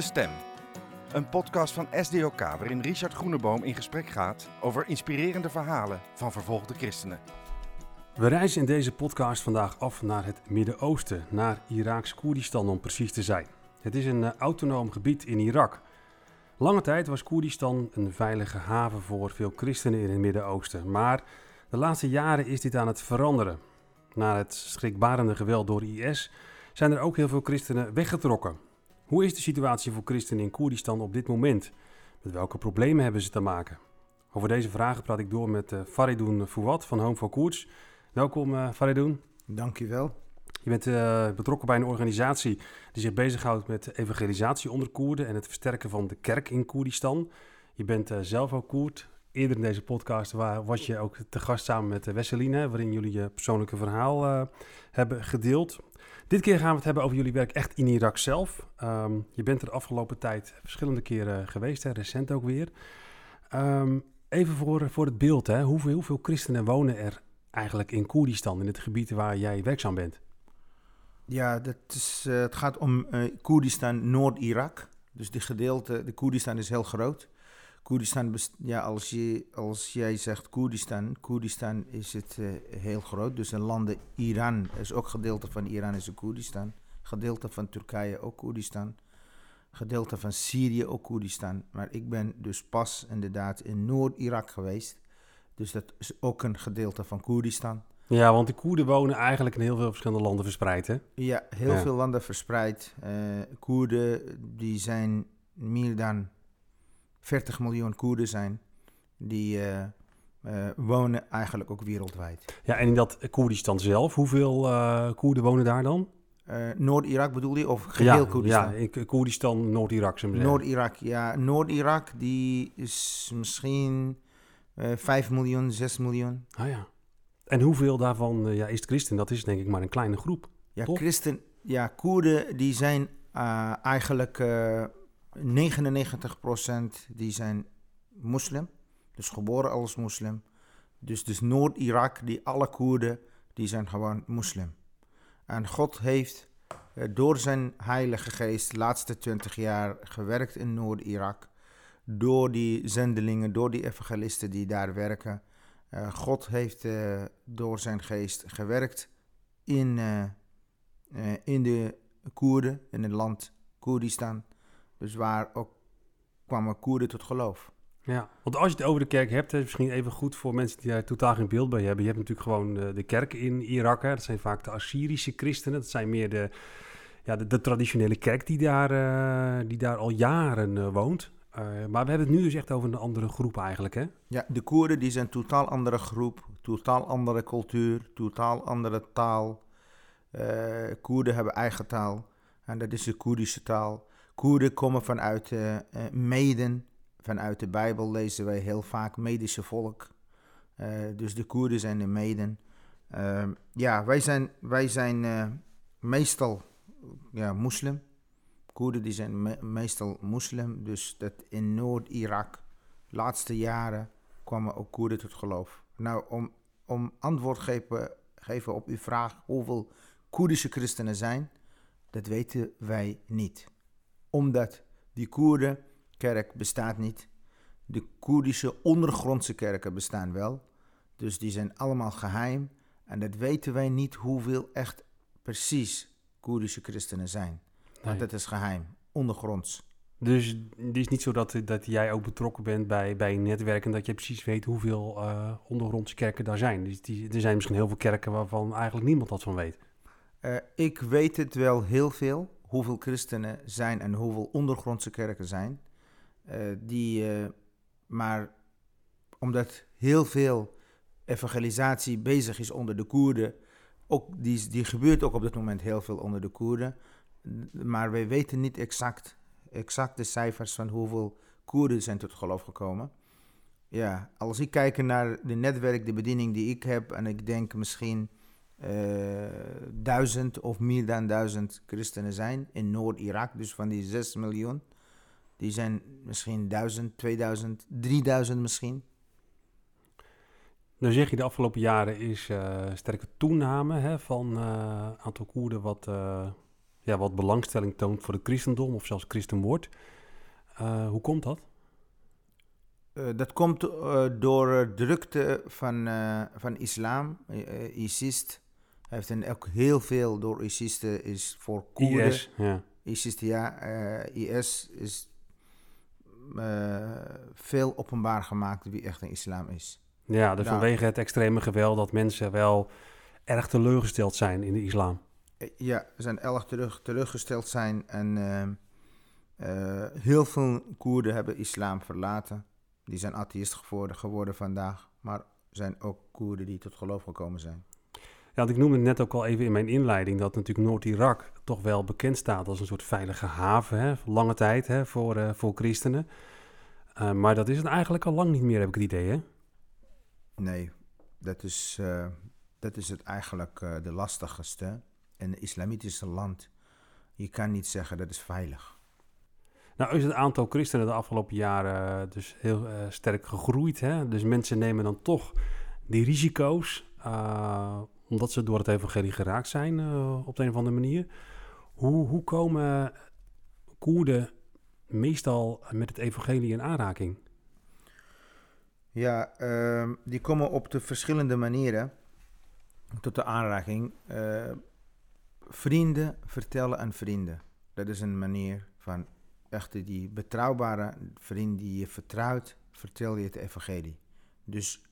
De Stem. Een podcast van SDOK waarin Richard Groeneboom in gesprek gaat over inspirerende verhalen van vervolgde christenen. We reizen in deze podcast vandaag af naar het Midden-Oosten, naar Iraaks Koerdistan om precies te zijn. Het is een uh, autonoom gebied in Irak. Lange tijd was Koerdistan een veilige haven voor veel christenen in het Midden-Oosten, maar de laatste jaren is dit aan het veranderen. Na het schrikbarende geweld door IS zijn er ook heel veel christenen weggetrokken. Hoe is de situatie voor christenen in Koerdistan op dit moment? Met welke problemen hebben ze te maken? Over deze vragen praat ik door met uh, Faridoun Fouad van Home for Koerds. Welkom uh, Faridoun. Dankjewel. Je bent uh, betrokken bij een organisatie die zich bezighoudt met evangelisatie onder Koerden en het versterken van de kerk in Koerdistan. Je bent uh, zelf ook Koerd. Eerder in deze podcast waar, was je ook te gast samen met Wesseline, waarin jullie je persoonlijke verhaal hebben gedeeld. Dit keer gaan we het hebben over jullie werk echt in Irak zelf. Um, je bent er de afgelopen tijd verschillende keren geweest, hè, recent ook weer. Um, even voor, voor het beeld, hè. Hoeveel, hoeveel christenen wonen er eigenlijk in Koerdistan, in het gebied waar jij werkzaam bent? Ja, dat is, uh, het gaat om uh, Koerdistan, Noord-Irak. Dus de gedeelte, de Koerdistan is heel groot. Koerdistan, ja, als, je, als jij zegt Koerdistan, Koerdistan is het uh, heel groot. Dus een landen, Iran is ook gedeelte van Iran, is een Koerdistan. Gedeelte van Turkije ook Koerdistan. Gedeelte van Syrië ook Koerdistan. Maar ik ben dus pas inderdaad in Noord-Irak geweest. Dus dat is ook een gedeelte van Koerdistan. Ja, want de Koerden wonen eigenlijk in heel veel verschillende landen verspreid, hè? Ja, heel ja. veel landen verspreid. Uh, Koerden, die zijn meer dan 40 miljoen Koerden zijn. Die uh, uh, wonen eigenlijk ook wereldwijd. Ja, en in dat Koerdistan zelf, hoeveel Koerden wonen daar dan? Noord-Irak bedoel je? Of geheel ja, Koerdistan? Ja, in Koerdistan, Noord-Irak. Noord-Irak, ja. Noord-Irak, die is misschien 5 miljoen, 6 miljoen. Ah ja. En hoeveel daarvan uh, ja, is het christen? Dat is denk ik maar een kleine groep. Ja, toch? christen, ja, Koerden die zijn uh, eigenlijk uh, 99% die zijn moslim. Dus geboren als moslim. Dus, dus Noord-Irak, die alle Koerden, die zijn gewoon moslim. En God heeft uh, door zijn heilige geest de laatste 20 jaar gewerkt in Noord-Irak. Door die zendelingen, door die evangelisten die daar werken. Uh, God heeft uh, door zijn geest gewerkt in, in de Koerden, in het land Koerdistan. Dus waar ook kwamen Koerden tot geloof. Ja, want als je het over de kerk hebt, is misschien even goed voor mensen die daar totaal geen beeld bij hebben. Je hebt natuurlijk gewoon de, de kerk in Irak. Hè. Dat zijn vaak de Assyrische christenen. Dat zijn meer de, ja, de, de traditionele kerk die daar, die daar al jaren woont. Uh, maar we hebben het nu dus echt over een andere groep eigenlijk, hè? Ja, de Koerden die zijn een totaal andere groep, totaal andere cultuur, totaal andere taal. Koerden hebben eigen taal en dat is de Koerdische taal. Koerden komen vanuit uh, Meden, vanuit de Bijbel lezen wij heel vaak Medische volk. dus de Koerden zijn de Meden. ja, wij zijn, wij zijn meestal ja, moslim. Koerden die zijn me meestal moslim, dus dat in Noord-Irak, laatste jaren, kwamen ook Koerden tot geloof. Nou, om, om antwoord geven, geven op uw vraag hoeveel Koerdische christenen zijn, dat weten wij niet. Omdat die Koerdenkerk bestaat niet. De Koerdische ondergrondse kerken bestaan wel. Dus die zijn allemaal geheim. En dat weten wij niet hoeveel echt precies Koerdische christenen zijn. Want nee. dat is geheim, ondergronds. Dus het is niet zo dat, dat jij ook betrokken bent bij, bij een netwerk en dat je precies weet hoeveel uh, ondergrondse kerken daar zijn. Dus die, er zijn misschien heel veel kerken waarvan eigenlijk niemand dat van weet. Uh, ik weet het wel heel veel, hoeveel christenen zijn en hoeveel ondergrondse kerken zijn. Uh, die, maar omdat heel veel evangelisatie bezig is onder de Koerden, ook, die, die gebeurt ook op dit moment heel veel onder de Koerden maar wij weten niet exact, exact de cijfers van hoeveel Koerden zijn tot geloof gekomen. Ja, als ik kijk naar de netwerk, de bediening die ik heb, en ik denk misschien duizend of meer dan duizend christenen zijn in Noord-Irak, dus van die 6 miljoen, die zijn misschien 1000, 2000, 3000 misschien. Nou zeg je, de afgelopen jaren is uh, sterke toename hè, van uh, aantal Koerden wat uh, ja, wat belangstelling toont voor het christendom of zelfs christen wordt. Eh, hoe komt dat? Eh, dat komt eh, door drukte van, eh, van islam. Uh, ISIS heeft ook heel veel door ISIS is voor Koerden. IS, ja. ISIS, ja, eh, IS is eh, veel openbaar gemaakt wie echt een islam is. Ja, dus Nou. vanwege het extreme geweld dat mensen wel erg teleurgesteld zijn in de islam. Eh, Ja, ze zijn erg terug, teruggesteld zijn en eh, heel veel Koerden hebben islam verlaten. Die zijn atheïst geworden, geworden vandaag, maar er zijn ook Koerden die tot geloof gekomen zijn. Ja, ik noemde het net ook al even in mijn inleiding dat natuurlijk Noord-Irak toch wel bekend staat als een soort veilige haven, hè, voor lange tijd hè, voor, eh, voor christenen. Eh, maar dat is het eigenlijk al lang niet meer, heb ik het idee, hè? Nee, dat is, eh, dat is het eigenlijk de lastigste. In een islamitische land, je kan niet zeggen dat is veilig. Nou is het aantal christenen de afgelopen jaren dus heel sterk gegroeid. Hè? Dus mensen nemen dan toch die risico's, omdat ze door het evangelie geraakt zijn eh, op de een of andere manier. Hoe, hoe komen Koerden meestal met het evangelie in aanraking? Ja, ehm, die komen op de verschillende manieren tot de aanraking. Eh, vrienden vertellen aan vrienden. Dat is een manier van echt die betrouwbare vriend die je vertrouwt, vertel je het evangelie. Dus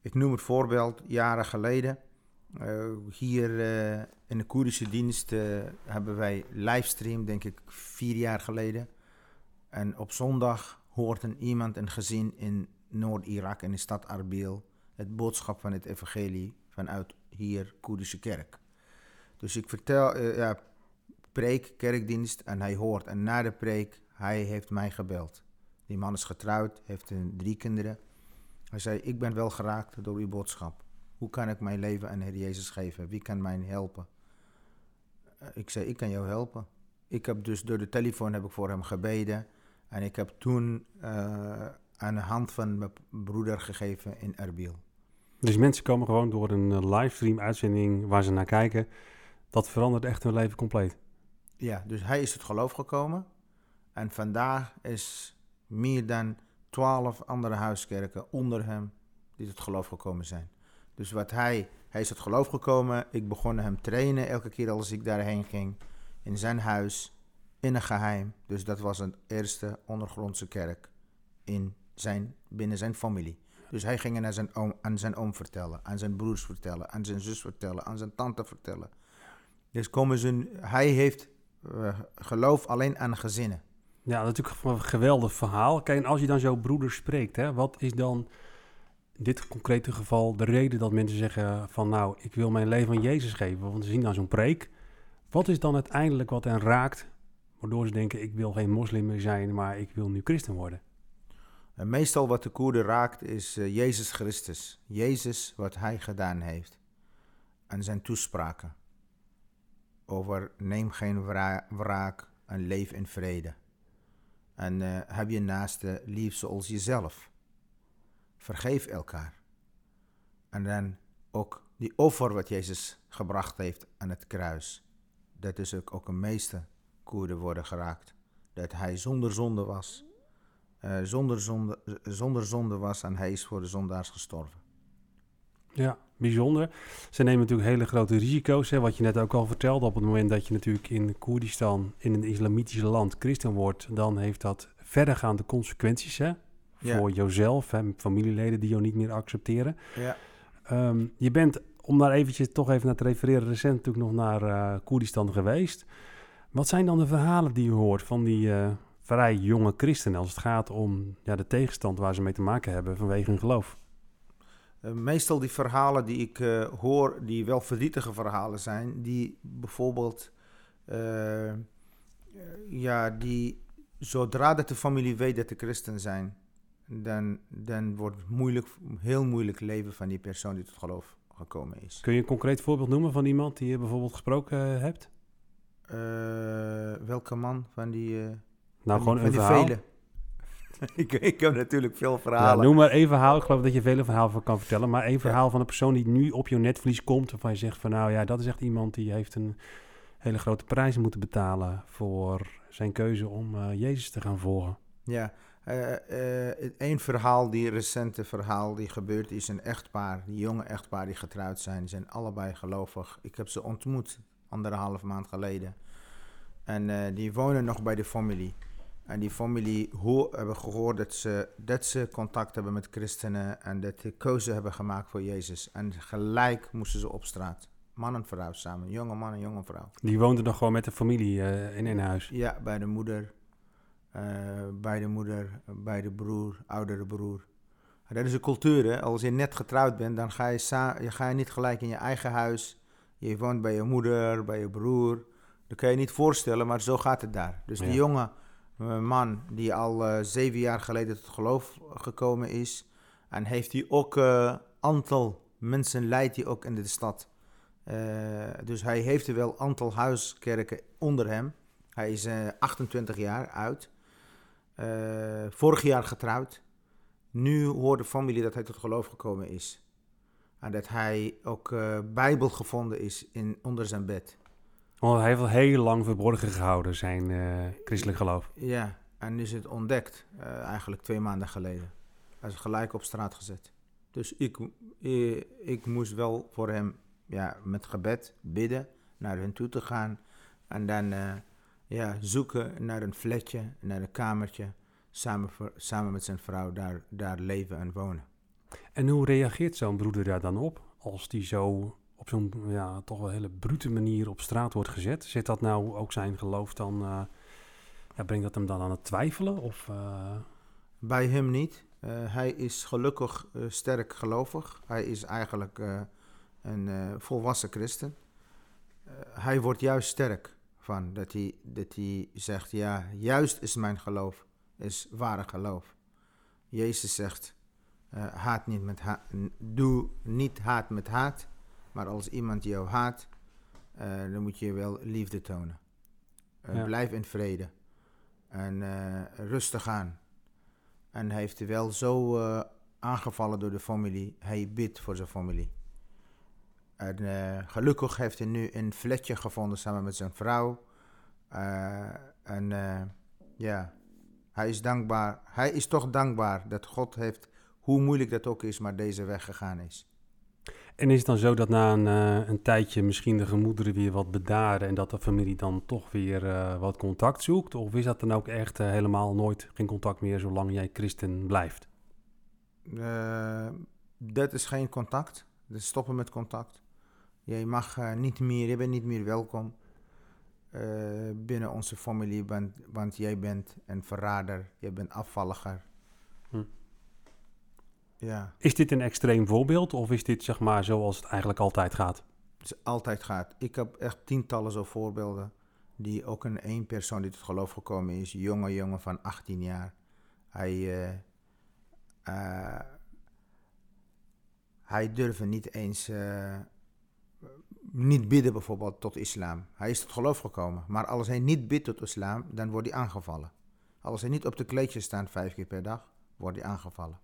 ik noem het voorbeeld, jaren geleden, eh, hier eh, in de Koerdische dienst eh, hebben wij livestream, denk ik vier jaar geleden. En op zondag hoort een iemand, een gezin in Noord-Irak, in de stad Arbil, het boodschap van het evangelie vanuit hier, Koerdische kerk. Dus ik vertel, ja, preek, kerkdienst en hij hoort. En na de preek, hij heeft mij gebeld. Die man is getrouwd, heeft drie kinderen. Hij zei, ik ben wel geraakt door uw boodschap. Hoe kan ik mijn leven aan Heer Jezus geven? Wie kan mij helpen? Eh, Ik zei, ik kan jou helpen. Ik heb dus door de telefoon heb ik voor hem gebeden. En ik heb toen eh, aan de hand van mijn broeder gegeven in Erbil. Dus mensen komen gewoon door een eh, livestream uitzending waar ze naar kijken. Dat verandert echt hun leven compleet. Ja, dus hij is het geloof gekomen. En vandaag is meer dan twaalf andere huiskerken onder hem die tot geloof gekomen zijn. Dus wat hij, hij is tot geloof gekomen. Ik begon hem trainen elke keer als ik daarheen ging. In zijn huis, in een geheim. Dus dat was een eerste ondergrondse kerk in zijn, binnen zijn familie. Dus hij ging het zijn, oom, aan zijn oom vertellen, aan zijn broers vertellen, aan zijn zus vertellen, aan zijn tante vertellen. Dus komen ze, hij heeft eh, geloof alleen aan gezinnen. Ja, natuurlijk een geweldig verhaal. Kijk, en als je dan zo broeders spreekt, hè, wat is dan dit concrete geval de reden dat mensen zeggen van nou, ik wil mijn leven aan Jezus geven? Want ze zien dan zo'n preek. Wat is dan uiteindelijk wat hen raakt, waardoor ze denken ik wil geen moslim meer zijn, maar ik wil nu christen worden? En meestal wat de Koerden raakt is eh, Jezus Christus. Jezus, wat hij gedaan heeft. En zijn toespraken. Over neem geen wra- wraak en leef in vrede. En eh, heb je naaste lief zoals jezelf. Vergeef elkaar. En dan ook die offer wat Jezus gebracht heeft aan het kruis. Dat is ook, ook een meeste Koerden worden geraakt. Dat hij zonder zonde was. Eh, zonder, zonde, zonder zonde was en hij is voor de zondaars gestorven. Ja, bijzonder. Ze nemen natuurlijk hele grote risico's, hè, wat je net ook al vertelde. Op het moment dat je natuurlijk in Koerdistan, in een islamitisch land, christen wordt, dan heeft dat verdergaande consequenties hè, Ja. voor jezelf, hè, familieleden die jou niet meer accepteren. Ja. Ehm, je bent, om daar eventjes toch even naar te refereren, recent natuurlijk nog naar eh Koerdistan geweest. Wat zijn dan de verhalen die je hoort van die eh, vrij jonge christenen als het gaat om ja, de tegenstand waar ze mee te maken hebben vanwege hun geloof? Eh, meestal die verhalen die ik hoor, die wel verdrietige verhalen zijn, die bijvoorbeeld, ja, die zodra dat de familie weet dat de christen zijn, dan, dan wordt het moeilijk, heel moeilijk leven van die persoon die tot geloof gekomen is. Kun je een concreet voorbeeld noemen van iemand die je bijvoorbeeld gesproken eh, hebt? Eh, welke man van die, eh Nou, van gewoon die, een verhaal. vele? ik, ik heb natuurlijk veel Ja, verhalen. noem maar één verhaal. Ik geloof dat je vele verhalen van kan vertellen. Maar één verhaal van een persoon die nu op je netvlies komt. Waarvan je zegt van nou ja, dat is echt iemand die heeft een hele grote prijzen moeten betalen voor zijn keuze om Jezus te gaan volgen. Ja, Eén verhaal, die recente verhaal die gebeurd is, een echtpaar, die jonge echtpaar die getrouwd zijn, die zijn allebei gelovig. Ik heb ze ontmoet anderhalf maand geleden. En eh, die wonen nog bij de familie. En die familie ho hebben gehoord dat ze, dat ze contact hebben met christenen en dat ze keuze hebben gemaakt voor Jezus. En gelijk moesten ze op straat. Man en vrouw samen, jonge man en jonge vrouw. Die woonden nog gewoon met de familie uh, in een huis? Ja, bij de moeder, bij de moeder, bij de broer, oudere broer. dat is een cultuur, hè? Als je net getrouwd bent, dan ga je, je, ga je niet gelijk in je eigen huis. Je woont bij je moeder, bij je broer. Dat kan je niet voorstellen, maar zo gaat het daar. Dus die jonge eh, man die al uh, zeven jaar geleden tot geloof gekomen is. En heeft hij ook uh, aantal mensen leidt hij ook in de stad. dus hij heeft er wel aantal huiskerken onder hem. Hij is 28 jaar oud. Vorig jaar getrouwd. Nu hoort de familie dat hij tot geloof gekomen is. En dat hij ook Bijbel gevonden is in, onder zijn bed. Want hij heeft al heel lang verborgen gehouden, zijn uh, christelijk geloof. Ja, en is het ontdekt, uh, eigenlijk twee maanden geleden. Hij is gelijk op straat gezet. Dus ik, ik, ik, moest wel voor hem ja, met gebed bidden, naar hen toe te gaan. En dan ja, zoeken naar een flatje, naar een kamertje. Samen, samen met zijn vrouw daar, daar leven en wonen. En hoe reageert zo'n broeder daar dan op? Als die zo op zo'n ja, toch wel hele brute manier op straat wordt gezet. Zit dat nou ook zijn geloof dan, uh, ja, brengt dat hem dan aan het twijfelen? Of, uh... Bij hem niet. Uh, hij is gelukkig sterk gelovig. Hij is eigenlijk een volwassen christen. hij wordt juist sterk van dat hij, dat hij zegt, ja, juist is mijn geloof, is ware geloof. Jezus zegt, haat niet met haat, doe niet haat met haat, maar als iemand jou haat, uh, dan moet je wel liefde tonen. Uh, Blijf in vrede. En rustig aan. En hij heeft wel zo aangevallen door de familie. Hij bidt voor zijn familie. En gelukkig heeft hij nu een flatje gevonden samen met zijn vrouw. en ja, hij is dankbaar. Hij is toch dankbaar dat God heeft, hoe moeilijk dat ook is, maar deze weg gegaan is. En is het dan zo dat na een, een tijdje misschien de gemoederen weer wat bedaren en dat de familie dan toch weer uh, wat contact zoekt? Of is dat dan ook echt uh, helemaal nooit geen contact meer zolang jij christen blijft? dat is geen contact. Dus stoppen met contact. Je mag niet meer, je bent niet meer welkom binnen onze familie, want, want jij bent een verrader, je bent afvalliger. Hm. Ja. Is dit een extreem voorbeeld of is dit zeg maar zoals het eigenlijk altijd gaat? Het is altijd gaat. Ik heb echt tientallen zo voorbeelden. Die ook een één persoon die tot geloof gekomen is, jonge jongen van 18 jaar. Hij, uh, uh, hij durfde niet eens uh, niet bidden bijvoorbeeld tot islam. Hij is tot geloof gekomen. Maar als hij niet bidt tot islam, dan wordt hij aangevallen. Als hij niet op de kleedjes staat vijf keer per dag, wordt hij aangevallen.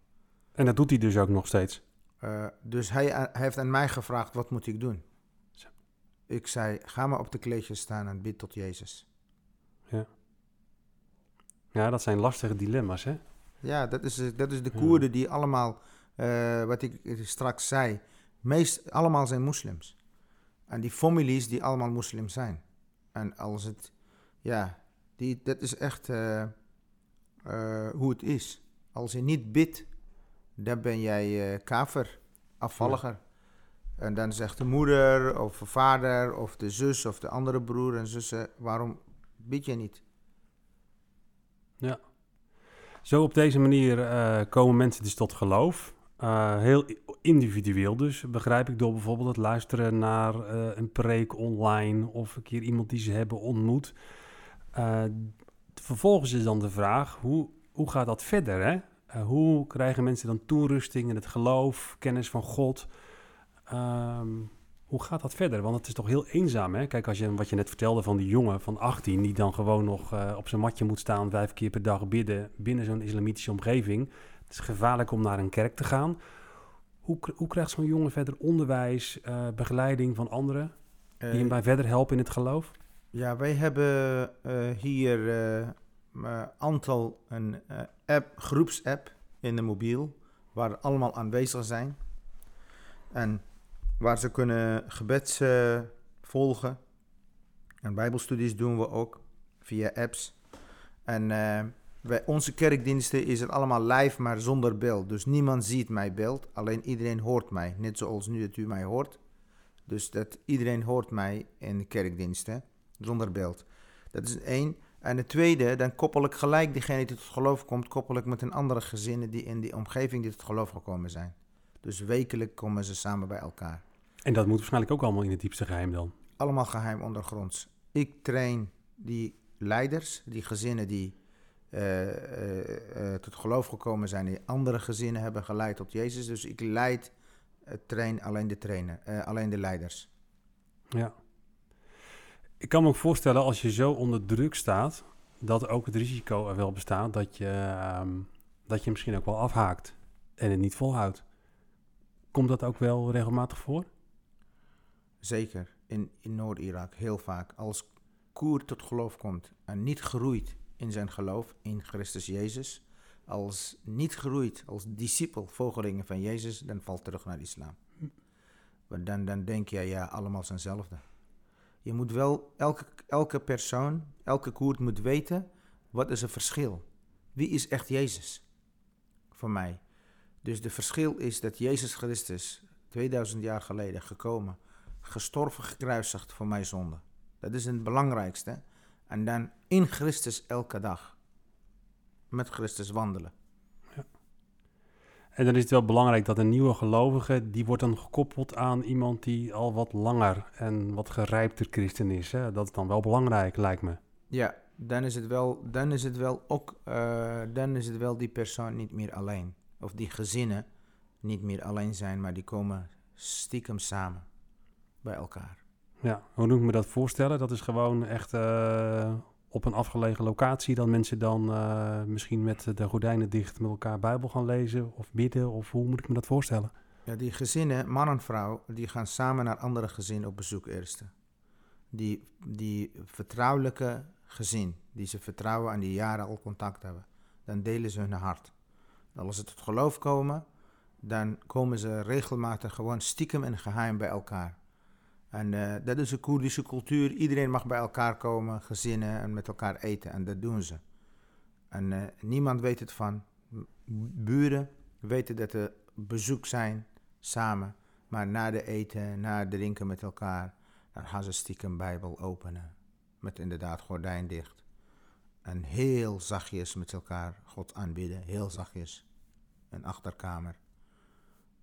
En dat doet hij dus ook nog steeds. Uh, dus hij, hij, heeft aan mij gevraagd: wat moet ik doen? Zo. Ik zei: ga maar op de kleedjes staan en bid tot Jezus. Ja. Ja, dat zijn lastige dilemma's, hè? Ja, dat is, dat is de Koerden die allemaal, uh, wat ik straks zei, meest allemaal zijn moslims. En die families die allemaal moslims zijn. En als het, ja, die, dat is echt uh, hoe het is. Als je niet bidt dan ben jij uh, kaver, afvalliger. En dan zegt de moeder of de vader of de zus of de andere broer en zussen, waarom bid je niet? Ja. Zo op deze manier uh, komen mensen dus tot geloof. Uh, heel individueel dus, begrijp ik, door bijvoorbeeld het luisteren naar een preek online of een keer iemand die ze hebben ontmoet. vervolgens is dan de vraag, hoe, hoe gaat dat verder? Hè? Uh, hoe krijgen mensen dan toerusting in het geloof, kennis van God? Um, hoe gaat dat verder? Want het is toch heel eenzaam, hè? Kijk, als je, wat je net vertelde van die jongen van 18... die dan gewoon nog op zijn matje moet staan... vijf keer per dag bidden binnen zo'n islamitische omgeving. Het is gevaarlijk om naar een kerk te gaan. Hoe, hoe krijgt zo'n jongen verder onderwijs, uh, begeleiding van anderen... die hem bij verder helpen in het geloof? Ja, wij hebben eh, hier een aantal een app, groepsapp in de mobiel, waar allemaal aanwezig zijn. En waar ze kunnen gebeds volgen. En bijbelstudies doen we ook via apps. En bij onze kerkdiensten is het allemaal live, maar zonder beeld. Dus niemand ziet mijn beeld, alleen iedereen hoort mij. Net zoals nu dat u mij hoort. Dus dat iedereen hoort mij in de kerkdiensten, zonder beeld. Dat is één. En de tweede, dan koppel ik gelijk diegene die tot geloof komt, koppel ik met een andere gezinnen die in die omgeving die tot geloof gekomen zijn. Dus wekelijk komen ze samen bij elkaar. En dat moet waarschijnlijk ook allemaal in het diepste geheim dan? Allemaal geheim ondergronds. Ik train die leiders, die gezinnen die uh, tot geloof gekomen zijn, die andere gezinnen hebben geleid tot Jezus. Dus ik leid, train alleen de trainer, alleen de leiders. Ja. Ik kan me ook voorstellen als je zo onder druk staat, dat ook het risico er wel bestaat dat je, ehm, dat je misschien ook wel afhaakt en het niet volhoudt. Komt dat ook wel regelmatig voor? Zeker, in, in Noord-Irak heel vaak. Als Koer tot geloof komt en niet groeit in zijn geloof in Christus Jezus, als niet groeit als discipel, volgelingen van Jezus, dan valt terug naar de islam. Want dan, dan denk je, ja, allemaal zijn hetzelfde. Je moet wel, elke, elke persoon, elke koert moet weten, wat is het verschil? Wie is echt Jezus? Voor mij. Dus de verschil is dat Jezus Christus 2000 jaar geleden gekomen, gestorven, gekruisigd voor mijn zonde. Dat is het belangrijkste. En dan in Christus elke dag. Met Christus wandelen. Ja. En dan is het wel belangrijk dat een nieuwe gelovige, die wordt dan gekoppeld aan iemand die al wat langer en wat gerijpter christen is. Hè? Dat is dan wel belangrijk, lijkt me. Ja, dan is het wel, dan is het wel ook, uh, dan is het wel die persoon niet meer alleen. Of die gezinnen niet meer alleen zijn, maar die komen stiekem samen bij elkaar. Ja, hoe moet ik me dat voorstellen? Dat is gewoon echt uh, op een afgelegen locatie dat mensen dan uh, misschien met de gordijnen dicht met elkaar Bijbel gaan lezen of bidden? Of hoe moet ik me dat voorstellen? Ja, die gezinnen, man en vrouw, die gaan samen naar andere gezinnen op bezoek eerst. Die, die vertrouwelijke gezin, die ze vertrouwen en die jaren al contact hebben, dan delen ze hun hart. als ze tot geloof komen, dan komen ze regelmatig gewoon stiekem en geheim bij elkaar. En uh, dat is een Koerdische cultuur. Iedereen mag bij elkaar komen, gezinnen en met elkaar eten. En dat doen ze. En uh, niemand weet het van. Buren weten dat er bezoek zijn, samen. Maar na de eten, na het drinken met elkaar, dan gaan ze stiekem Bijbel openen. Met inderdaad gordijn dicht. En heel zachtjes met elkaar God aanbidden. Heel zachtjes. Een achterkamer.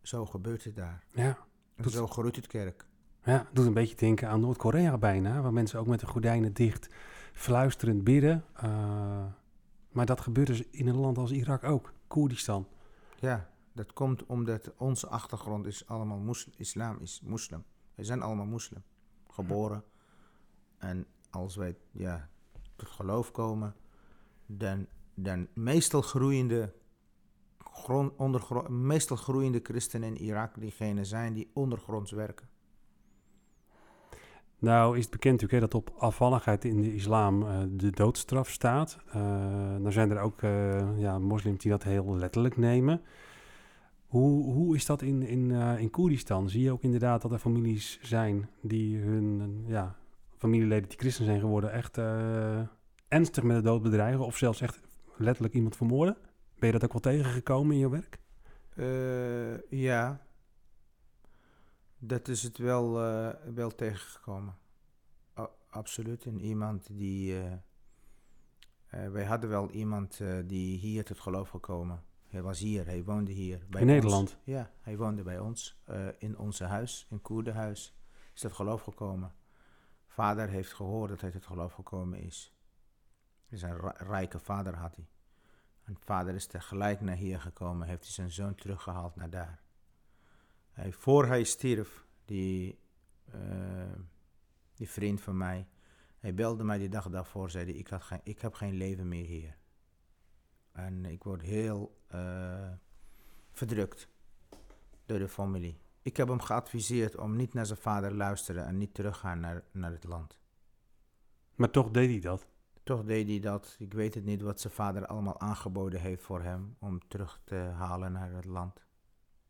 Zo gebeurt het daar. Ja. En zo groeit het kerk. Ja, doet een beetje denken aan Noord-Korea bijna, waar mensen ook met de gordijnen dicht fluisterend bidden. Uh, maar dat gebeurt dus in een land als Irak ook, Koerdistan. Ja, dat komt omdat onze achtergrond is allemaal moslim, islam is moslim. Wij zijn allemaal moslim, geboren. En als wij ja, tot geloof komen, dan, dan meestal groeiende grond, ondergrond, meestal groeiende christenen in Irak diegenen zijn die ondergronds werken. Nou is het bekend natuurlijk hè, dat op afvalligheid in de islam uh, de doodstraf staat. Uh, zijn er ook uh, ja, moslims die dat heel letterlijk nemen. Hoe, hoe is dat in, in, in Koerdistan? Zie je ook inderdaad dat er families zijn die hun ja, familieleden die christen zijn geworden echt ernstig met de dood bedreigen of zelfs echt letterlijk iemand vermoorden? Ben je dat ook wel tegengekomen in je werk? ja, dat is het wel, uh, wel tegengekomen. absoluut. En iemand die. Uh, uh, wij hadden wel iemand die hier tot geloof gekomen. Hij was hier, hij woonde hier. Bij in Nederland? Ja, hij woonde bij ons. in onze huis, in Koerdenhuis. Is dat geloof gekomen. Vader heeft gehoord dat hij tot geloof gekomen is. Dus een rijke vader had hij. En vader is tegelijk naar hier gekomen, heeft hij zijn zoon teruggehaald naar daar. Hij, voor hij stierf, die, uh, die vriend van mij, hij belde mij die dag daarvoor, zei hij, ik, had geen, ik heb geen leven meer hier. En ik word heel uh, verdrukt door de familie. Ik heb hem geadviseerd om niet naar zijn vader te luisteren en niet teruggaan naar, naar het land. Maar toch deed hij dat. Toch deed hij dat. Ik weet het niet wat zijn vader allemaal aangeboden heeft voor hem om terug te halen naar het land.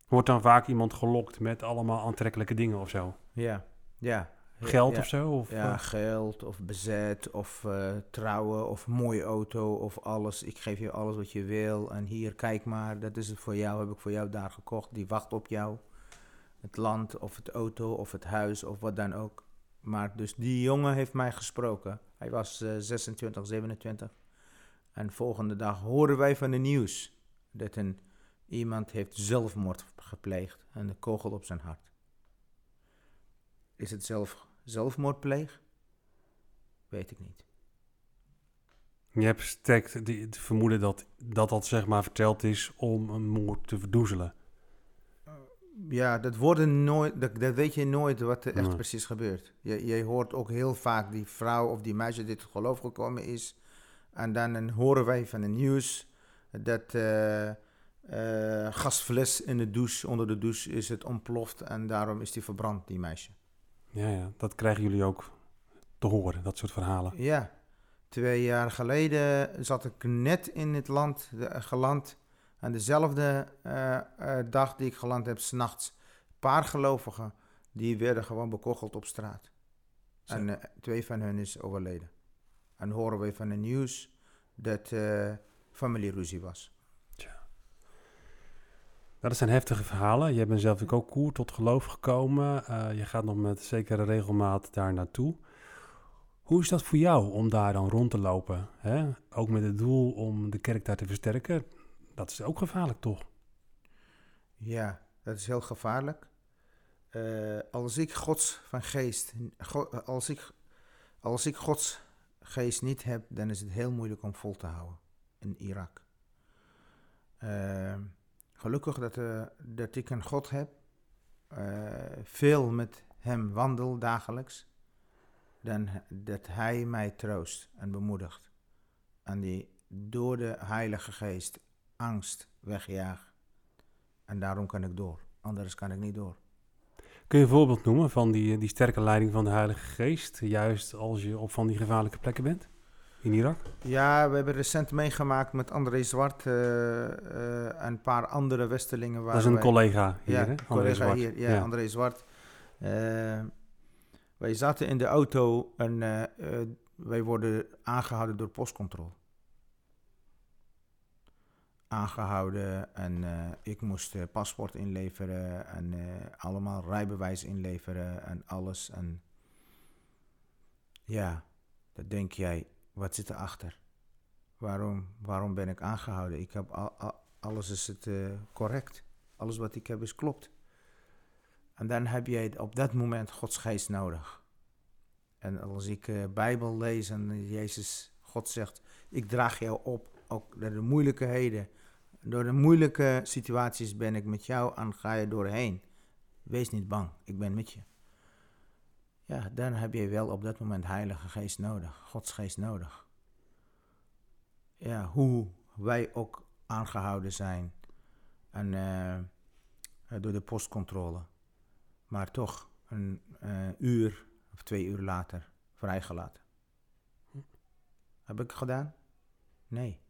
Wordt dan vaak iemand gelokt met allemaal aantrekkelijke dingen of zo? Ja, ja. Geld ja. of zo? Of, Ja, eh, geld of bezet of eh, trouwen of mooie auto of alles. Ik geef je alles wat je wil en hier, kijk maar, dat is het voor jou, heb ik voor jou daar gekocht. Die wacht op jou. Het land of het auto of het huis of wat dan ook. Maar dus die jongen heeft mij gesproken. Hij was eh, 26, 27. En volgende dag horen wij van de nieuws dat een, iemand heeft zelfmoord gepleegd en een kogel op zijn hart. Is het zelf zelfmoordpleeg? Weet ik niet. Je hebt sterk het vermoeden dat, dat dat zeg maar verteld is om een moord te verdoezelen. Ja, dat, worden nooit, dat, dat weet je nooit wat er echt Nee. precies gebeurt. Je, je hoort ook heel vaak die vrouw of die meisje die tot geloof gekomen is. En dan horen wij van het nieuws dat eh eh, gasfles in de douche, onder de douche is het ontploft. En daarom is die verbrand, die meisje. Ja, ja, dat krijgen jullie ook te horen, dat soort verhalen. Ja, twee jaar geleden zat ik net in het land, de- geland. En dezelfde eh, eh, dag die ik geland heb, s'nachts, paar gelovigen, die werden gewoon bekogeld op straat. Zo. En eh, twee van hen is overleden. En horen we van het nieuws dat eh familieruzie was. Nou, dat zijn heftige verhalen. Je bent zelf ook koer tot geloof gekomen. Eh, je gaat nog met zekere regelmaat daar naartoe. Hoe is dat voor jou om daar dan rond te lopen? Hè? Ook met het doel om de kerk daar te versterken. Dat is ook gevaarlijk, toch? Ja, dat is heel gevaarlijk. Eh, als ik Gods van geest, als ik, als ik Gods geest niet heb, dan is het heel moeilijk om vol te houden in Irak. Eh, gelukkig dat, eh, dat ik een God heb, eh, veel met Hem wandel dagelijks, dan dat Hij mij troost en bemoedigt. En die door de Heilige Geest angst wegjaagt. En daarom kan ik door. Anders kan ik niet door. Kun je een voorbeeld noemen van die, die sterke leiding van de Heilige Geest? Juist als je op van die gevaarlijke plekken bent in Irak? Ja, we hebben recent meegemaakt met André Zwart en een paar andere Westelingen. Waar dat is een wij- collega hier, ja, hè? André collega Zwart. hier. Ja, Ja. André Zwart. Eh, wij zaten in de auto en wij worden aangehouden door postcontrole. Aangehouden en ik moest paspoort inleveren en allemaal rijbewijs inleveren en alles. En ja, dan denk jij, wat zit erachter? Waarom, waarom ben ik aangehouden? Ik heb al, al- alles is het eh, correct. Alles wat ik heb is klopt. En dan heb je op dat moment Gods geest nodig. En als ik eh Bijbel lees en Jezus, God zegt, ik draag jou op, ook door de moeilijkheden, door de moeilijke situaties ben ik met jou en ga je doorheen. Wees niet bang, ik ben met je. Ja, dan heb je wel op dat moment Heilige Geest nodig, Gods Geest nodig. Ja, hoe wij ook aangehouden zijn en, eh, door de postcontrole. Maar toch een eh, uur of twee uur later vrijgelaten. Heb ik gedaan? Nee.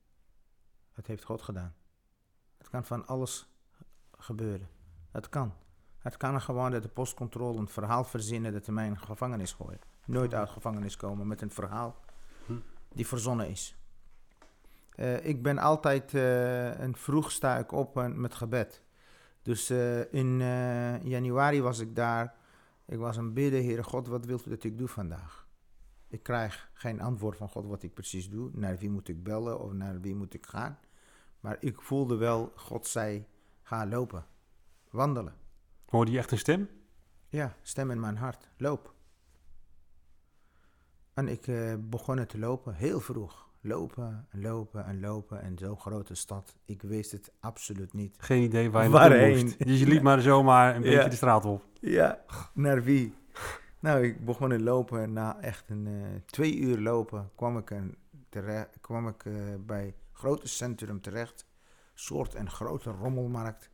Het heeft God gedaan. Het kan van alles gebeuren. Het kan. Het kan gewoon dat de postcontrole een verhaal verzinnen dat hij mij in gevangenis gooien. Nooit uit gevangenis komen met een verhaal die verzonnen is. Eh, ik ben altijd een vroeg sta ik op eh, met gebed. Dus eh, in januari was ik daar. Ik was aan bidden, Heere God, wat wilt u dat ik doe vandaag? Ik krijg geen antwoord van God wat ik precies doe. Naar wie moet ik bellen of naar wie moet ik gaan? Maar ik voelde wel, God zei, ga lopen, wandelen. Hoorde je echt een stem? Ja, stem in mijn hart, loop. En ik eh, begon het te lopen, heel vroeg. Lopen en lopen en lopen in zo'n grote stad. Ik wist het absoluut niet. Geen idee waar je Waarheen? naartoe moest. Dus je liep maar zomaar een Ja. beetje de straat op. Ja, naar wie? Nou, ik begon te lopen en na echt een eh, twee uur lopen kwam ik, een terecht, kwam ik eh, bij het grote centrum terecht. Soort een grote rommelmarkt.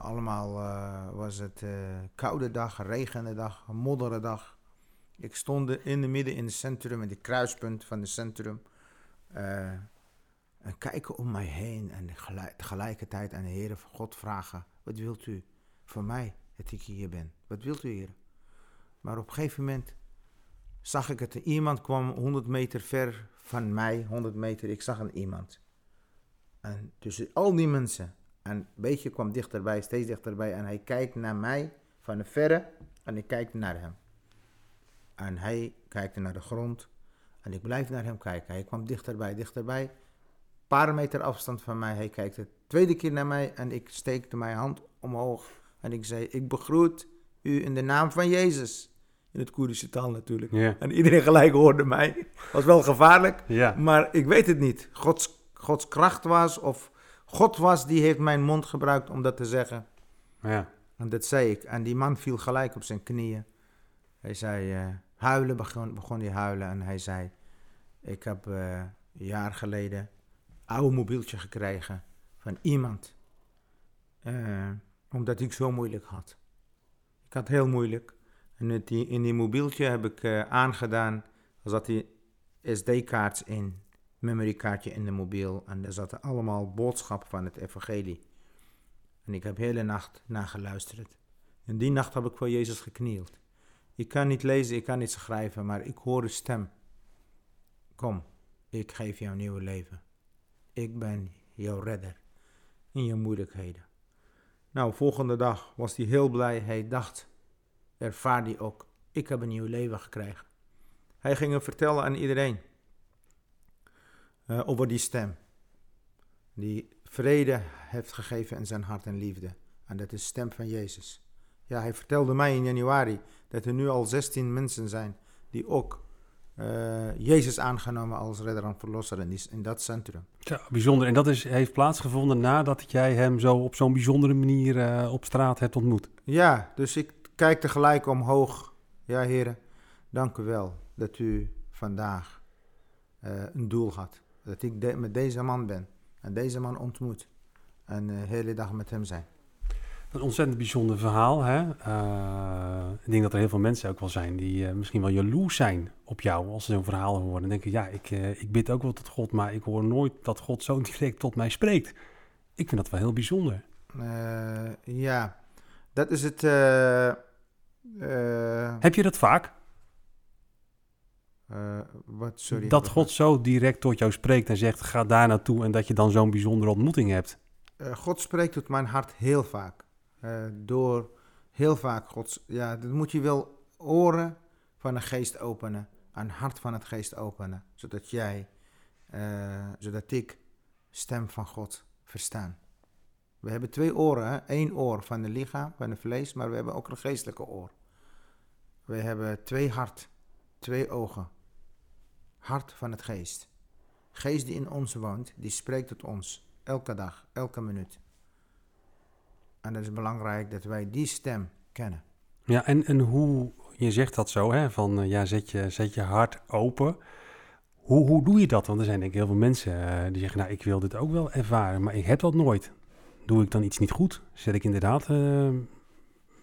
Allemaal eh, was het eh, koude dag, regende dag, moddere dag. Ik stond in de midden in het centrum, in het kruispunt van het centrum. eh, en kijken om mij heen en gelijk- tegelijkertijd aan de Heer van God vragen: Wat wilt u voor mij dat ik hier ben? Wat wilt u, Heer? Maar op een gegeven moment zag ik het. Iemand kwam 100 meter ver van mij, 100 meter. Ik zag een iemand. En tussen al die mensen. En een beetje kwam dichterbij, steeds dichterbij. En hij kijkt naar mij van de verre. En ik kijk naar hem. En hij kijkt naar de grond. En ik blijf naar hem kijken. Hij kwam dichterbij, dichterbij. Een paar meter afstand van mij. Hij kijkt de tweede keer naar mij. En ik steekte mijn hand omhoog. En ik zei: Ik begroet u in de naam van Jezus. In het Koerdische taal natuurlijk. En iedereen gelijk hoorde mij. Was wel gevaarlijk. Maar ik weet het niet. Gods, Gods kracht was of God was die heeft mijn mond gebruikt om dat te zeggen. Ja. En dat zei ik. En die man viel gelijk op zijn knieën. Hij zei, eh, huilen, begon, begon hij huilen. En hij zei, ik heb eh, een jaar geleden een oude mobieltje gekregen van iemand. Eh, omdat ik zo moeilijk had. Ik had heel moeilijk. En met die, in die mobieltje heb ik eh, aangedaan, er zat die SD-kaart in, memorykaartje in de mobiel. En er zaten allemaal boodschappen van het evangelie. En ik heb hele nacht naar geluisterd. En die nacht heb ik voor Jezus geknield. Ik kan niet lezen, ik kan niet schrijven, maar ik hoor de stem. Kom, ik geef jou een nieuw leven. Ik ben jouw redder in je moeilijkheden. Nou, volgende dag was hij heel blij. Hij dacht, ervaar die ook. Ik heb een nieuw leven gekregen. Hij ging het vertellen aan iedereen eh, over die stem. Die vrede heeft gegeven in zijn hart en liefde. En dat is de stem van Jezus. Ja, hij vertelde mij in januari dat er nu al 16 mensen zijn die ook eh, Jezus aangenomen als redder en verlosser in, die, in dat centrum. Zo, bijzonder. En dat is, heeft plaatsgevonden nadat jij hem zo op zo'n bijzondere manier eh, op straat hebt ontmoet. Ja, dus ik kijk tegelijk omhoog. Ja, heren, dank u wel dat u vandaag een doel had. Dat ik de- met deze man ben en deze man ontmoet. En de hele dag met hem zijn. Een ontzettend bijzonder verhaal. Hè? Eh, ik denk dat er heel veel mensen ook wel zijn die eh, misschien wel jaloers zijn op jou als ze zo'n verhaal horen. En denken, ja, ik, eh, ik bid ook wel tot God, maar ik hoor nooit dat God zo direct tot mij spreekt. Ik vind dat wel heel bijzonder. Eh, ja, dat is het. eh, eh, Heb je dat vaak? Eh, wat, sorry. dat God zo direct tot jou spreekt en zegt, ga daar naartoe en dat je dan zo'n bijzondere ontmoeting hebt. Eh, God spreekt tot mijn hart heel vaak. Eh, door heel vaak Gods. Ja, dat moet je wel oren van de geest openen. Een hart van het geest openen. Zodat jij, zodat ik stem van God verstaan. We hebben twee oren. Hè? Eén oor van het lichaam, van het vlees. Maar we hebben ook een geestelijke oor. We hebben twee hart, twee ogen. Hart van het geest. Geest die in ons woont, die spreekt tot ons. Elke dag, elke minuut. En het is belangrijk dat wij die stem kennen. Ja, en, en hoe, je zegt dat zo, hè, van eh, ja, zet je, zet je hart open. Hoe, hoe doe je dat? Want er zijn denk ik heel veel mensen eh, die zeggen, nou, ik wil dit ook wel ervaren, maar ik heb dat nooit. Doe ik dan iets niet goed? Zet ik inderdaad eh,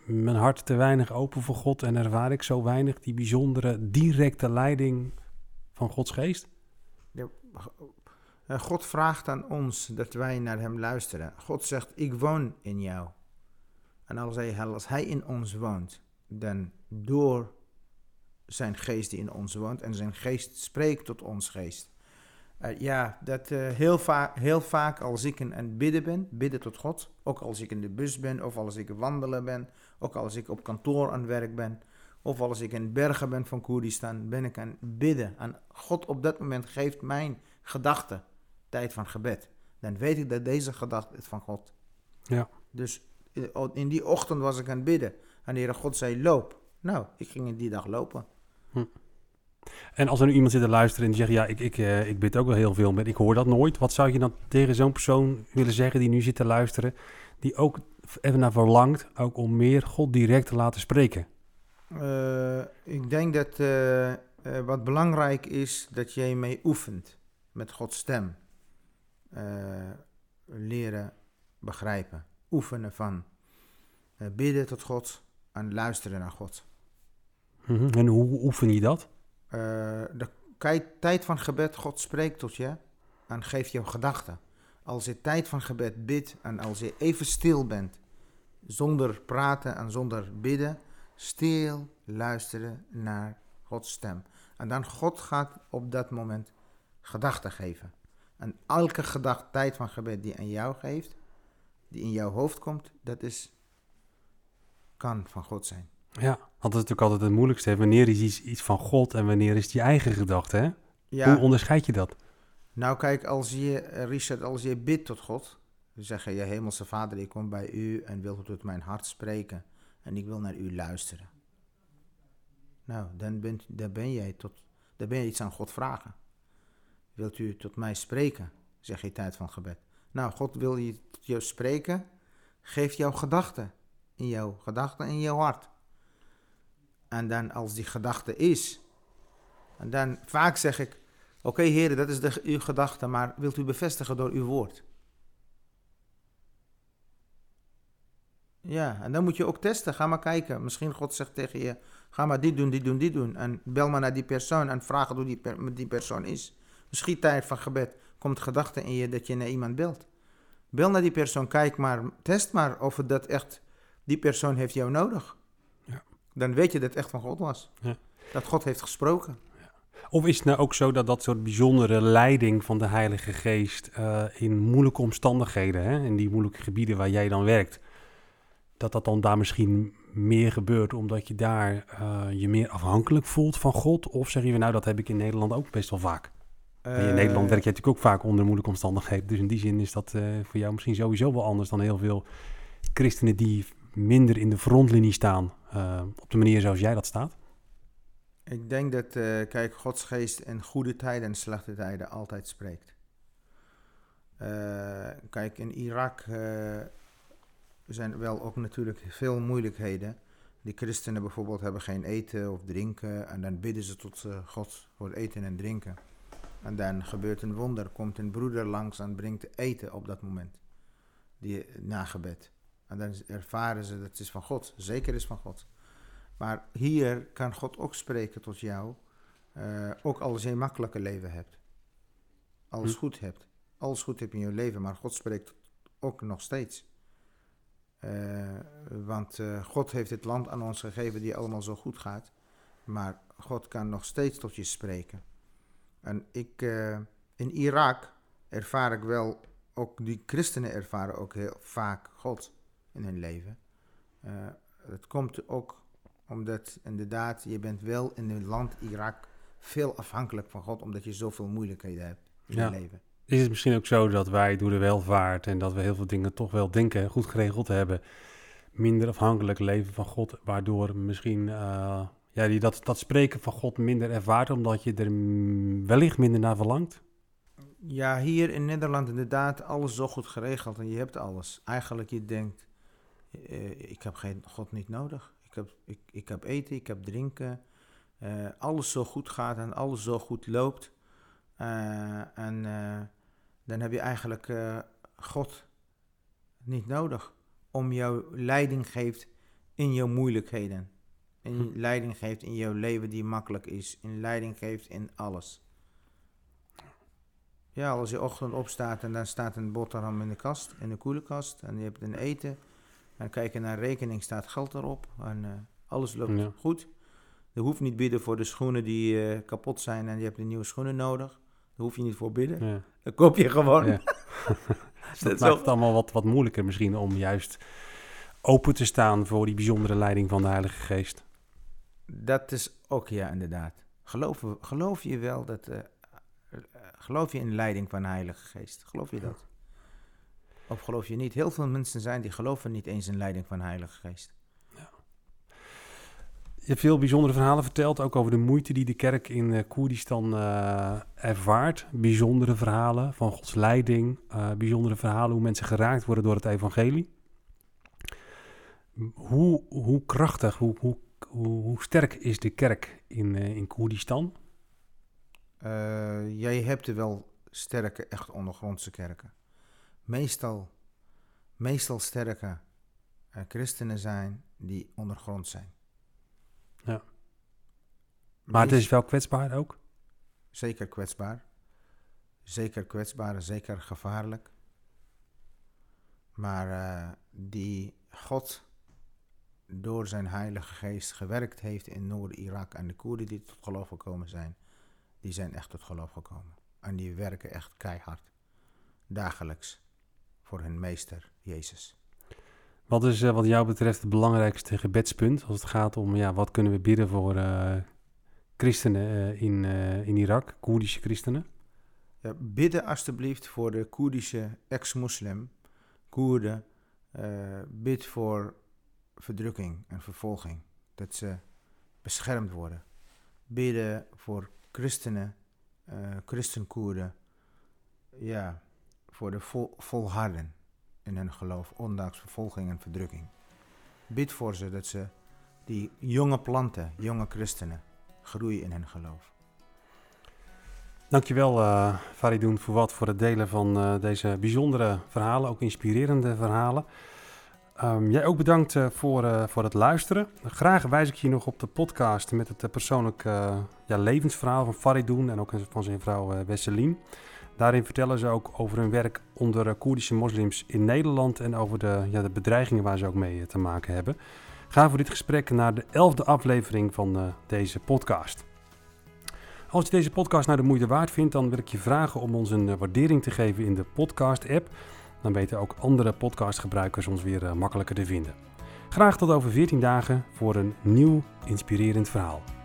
mijn hart te weinig open voor God en ervaar ik zo weinig die bijzondere, directe leiding van Gods geest? Eh, God vraagt aan ons dat wij naar Hem luisteren. God zegt, ik woon in jou. En als hij, hij in ons woont, dan door zijn geest die in ons woont, en zijn geest spreekt tot ons geest. Eh, ja, dat eh, heel, vaak, heel vaak als ik aan het bidden ben, bidden tot God, ook als ik in de bus ben, of als ik wandelen ben, ook als ik op kantoor aan het werk ben, of als ik in bergen ben van Koerdistan, ben ik aan het bidden. En God op dat moment geeft mijn gedachten tijd van gebed. Dan weet ik dat deze gedachte is van God. Ja. Dus eh, in die ochtend was ik aan het bidden. En de Heere God zei, loop. Nou, ik ging in die dag lopen. En als er nu iemand zit te luisteren en die zegt, ja, ik, ik, eh, ik bid ook wel heel veel, maar ik hoor dat nooit. Wat zou je dan tegen zo'n persoon willen zeggen die nu zit te luisteren, die ook even naar verlangt, ook om meer God direct te laten spreken? Eh, ik denk dat eh, eh, wat belangrijk is, dat jij mee oefent met Gods stem. Leren begrijpen. Oefenen van bidden tot God en luisteren naar God. Mhm. En hoe oefen je dat? De tijd van gebed, God spreekt tot je en geeft je gedachten. Als je tijd van gebed bidt en als je even stil bent, zonder praten en zonder bidden, stil luisteren naar Gods stem. En dan God gaat op dat moment gedachten geven. En elke gedachte, tijd van gebed die aan jou geeft, die in jouw hoofd komt, dat is, kan van God zijn. Ja, want dat is natuurlijk altijd het moeilijkste. Hè? Wanneer is iets, iets van God en wanneer is het je eigen gedachte? Hè? Ja. Hoe onderscheid je dat? Nou kijk, als je, Richard, als je bidt tot God, dan zeg je, je hemelse vader, ik kom bij u en wil tot mijn hart spreken en ik wil naar u luisteren. Nou, dan, ben jij tot, dan ben je iets aan God vragen. Wilt u tot mij spreken, zeg je tijd van gebed. Nou, God wil je tot jou spreken, geeft jou gedachten, in jouw gedachten in jouw hart. En dan als die gedachte is, en dan vaak zeg ik, Oké, heren, dat is de, uw gedachte, maar wilt u bevestigen door uw woord? Ja, en dan moet je ook testen. Ga maar kijken. Misschien God zegt tegen je: ga maar dit doen, dit doen, dit doen. En bel maar naar die persoon en vraag hoe die, per- die persoon is. Misschien tijd van gebed komt gedachte in je dat je naar iemand belt. Bel naar die persoon, kijk maar, test maar of het dat echt, die persoon heeft jou nodig. Ja. Dan weet je dat het echt van God was. Ja. Dat God heeft gesproken. Of is het nou ook zo dat dat soort bijzondere leiding van de Heilige Geest eh, in moeilijke omstandigheden, hè, in die moeilijke gebieden waar jij dan werkt, dat dat dan daar misschien meer gebeurt omdat je daar eh, je meer afhankelijk voelt van God? Of zeg je van nou, dat heb ik in Nederland ook best wel vaak. In Eh, Nederland werk je natuurlijk ook vaak onder moeilijke omstandigheden. Dus in die zin is dat eh, voor jou misschien sowieso wel anders dan heel veel christenen die minder in de frontlinie staan. op de manier zoals jij dat staat. Ik denk dat, kijk, Gods geest in goede tijden en slechte tijden altijd spreekt. Kijk, in Irak eh, zijn wel ook natuurlijk veel moeilijkheden. Die christenen bijvoorbeeld hebben geen eten of drinken en dan bidden ze tot eh, God voor eten en drinken. En dan gebeurt een wonder, komt een broeder langs en brengt eten op dat moment, die, na gebed. En dan ervaren ze dat het is van God, zeker is van God. Maar hier kan God ook spreken tot jou, eh, ook als je een makkelijke leven hebt. Alles Hm. goed hebt. Alles goed hebt in je leven, maar God spreekt ook nog steeds. Eh, want eh, God heeft het land aan ons gegeven die allemaal zo goed gaat. Maar God kan nog steeds tot je spreken. En ik, eh, in Irak ervaar ik wel, ook die christenen ervaren ook heel vaak God in hun leven. Het komt ook omdat inderdaad, je bent wel in het land Irak veel afhankelijk van God, omdat je zoveel moeilijkheden hebt in Ja. je leven. Is het misschien ook zo dat wij door de welvaart en dat we heel veel dingen toch wel denken goed geregeld hebben, minder afhankelijk leven van God, waardoor misschien eh, ja, die dat, dat spreken van God minder ervaart, omdat je er wellicht minder naar verlangt? Ja, hier in Nederland inderdaad alles zo goed geregeld en je hebt alles. Eigenlijk je denkt, eh, ik heb geen God niet nodig. Ik heb, ik, ik heb eten, ik heb drinken. eh, alles zo goed gaat en alles zo goed loopt. En dan heb je eigenlijk eh, God niet nodig om jou leiding geeft in jouw moeilijkheden. In Hm. leiding geeft in jouw leven die makkelijk is. In leiding geeft in alles. Ja, als je ochtend opstaat en dan staat een boterham in de kast, in de koelkast, en je hebt een eten, dan kijk je naar rekening, staat geld erop en eh, alles loopt Ja. goed. Je hoeft niet bidden voor de schoenen die eh, kapot zijn en je hebt de nieuwe schoenen nodig. Daar hoef je niet voor bidden. Ja. Dan koop je gewoon. Ja. Dat dat maakt het allemaal wat, wat moeilijker misschien om juist open te staan voor die bijzondere leiding van de Heilige Geest. Dat is ook ja, inderdaad. Geloof, geloof je wel dat. eh, eh, geloof je in de leiding van de Heilige Geest? Geloof je dat? Of geloof je niet? Heel veel mensen zijn die geloven niet eens in de leiding van de Heilige Geest. Je hebt veel bijzondere verhalen verteld, ook over de moeite die de kerk in eh, Koerdistan eh, ervaart. Bijzondere verhalen van Gods leiding, eh, bijzondere verhalen hoe mensen geraakt worden door het evangelie. Hoe, hoe krachtig, hoe, hoe, hoe, sterk is de kerk in, in Koerdistan? Jij hebt er wel sterke, echt ondergrondse kerken. Meestal, meestal sterke christenen zijn die ondergrond zijn. Ja. Maar het is wel kwetsbaar ook. zeker kwetsbaar. Zeker kwetsbaar zeker gevaarlijk. Maar eh, die God door zijn Heilige Geest gewerkt heeft in Noord-Irak en de Koerden die tot geloof gekomen zijn, die zijn echt tot geloof gekomen. En die werken echt keihard, dagelijks, voor hun meester, Jezus. Wat is eh, wat jou betreft het belangrijkste gebedspunt als het gaat om ja, wat kunnen we bidden voor eh, christenen eh, in, in Irak, Koerdische christenen? Ja, bidden alstublieft voor de Koerdische ex-moslim, Koerden. bid voor verdrukking en vervolging, dat ze beschermd worden. Bidden voor christenen, eh christenkoerden, ja, voor de vol, volharden in hun geloof, ondanks vervolging en verdrukking. Bid voor ze dat ze, die jonge planten, jonge christenen, groeien in hun geloof. Dankjewel uh, Faridoen voor wat voor het delen van eh, deze bijzondere verhalen, ook inspirerende verhalen. Ehm, jij ook bedankt eh, voor, eh, voor het luisteren. Graag wijs ik je nog op de podcast met het eh, persoonlijk eh, ja, levensverhaal van Faridoen en ook van zijn vrouw eh Wesselien. Daarin vertellen ze ook over hun werk onder eh, Koerdische moslims in Nederland en over de, ja, de bedreigingen waar ze ook mee eh, te maken hebben. Ga voor dit gesprek naar de elfde aflevering van eh, deze podcast. Als je deze podcast nou de moeite waard vindt, dan wil ik je vragen om ons een waardering te geven in de podcast-app. Dan weten ook andere podcastgebruikers ons weer makkelijker te vinden. Graag tot over 14 dagen voor een nieuw inspirerend verhaal.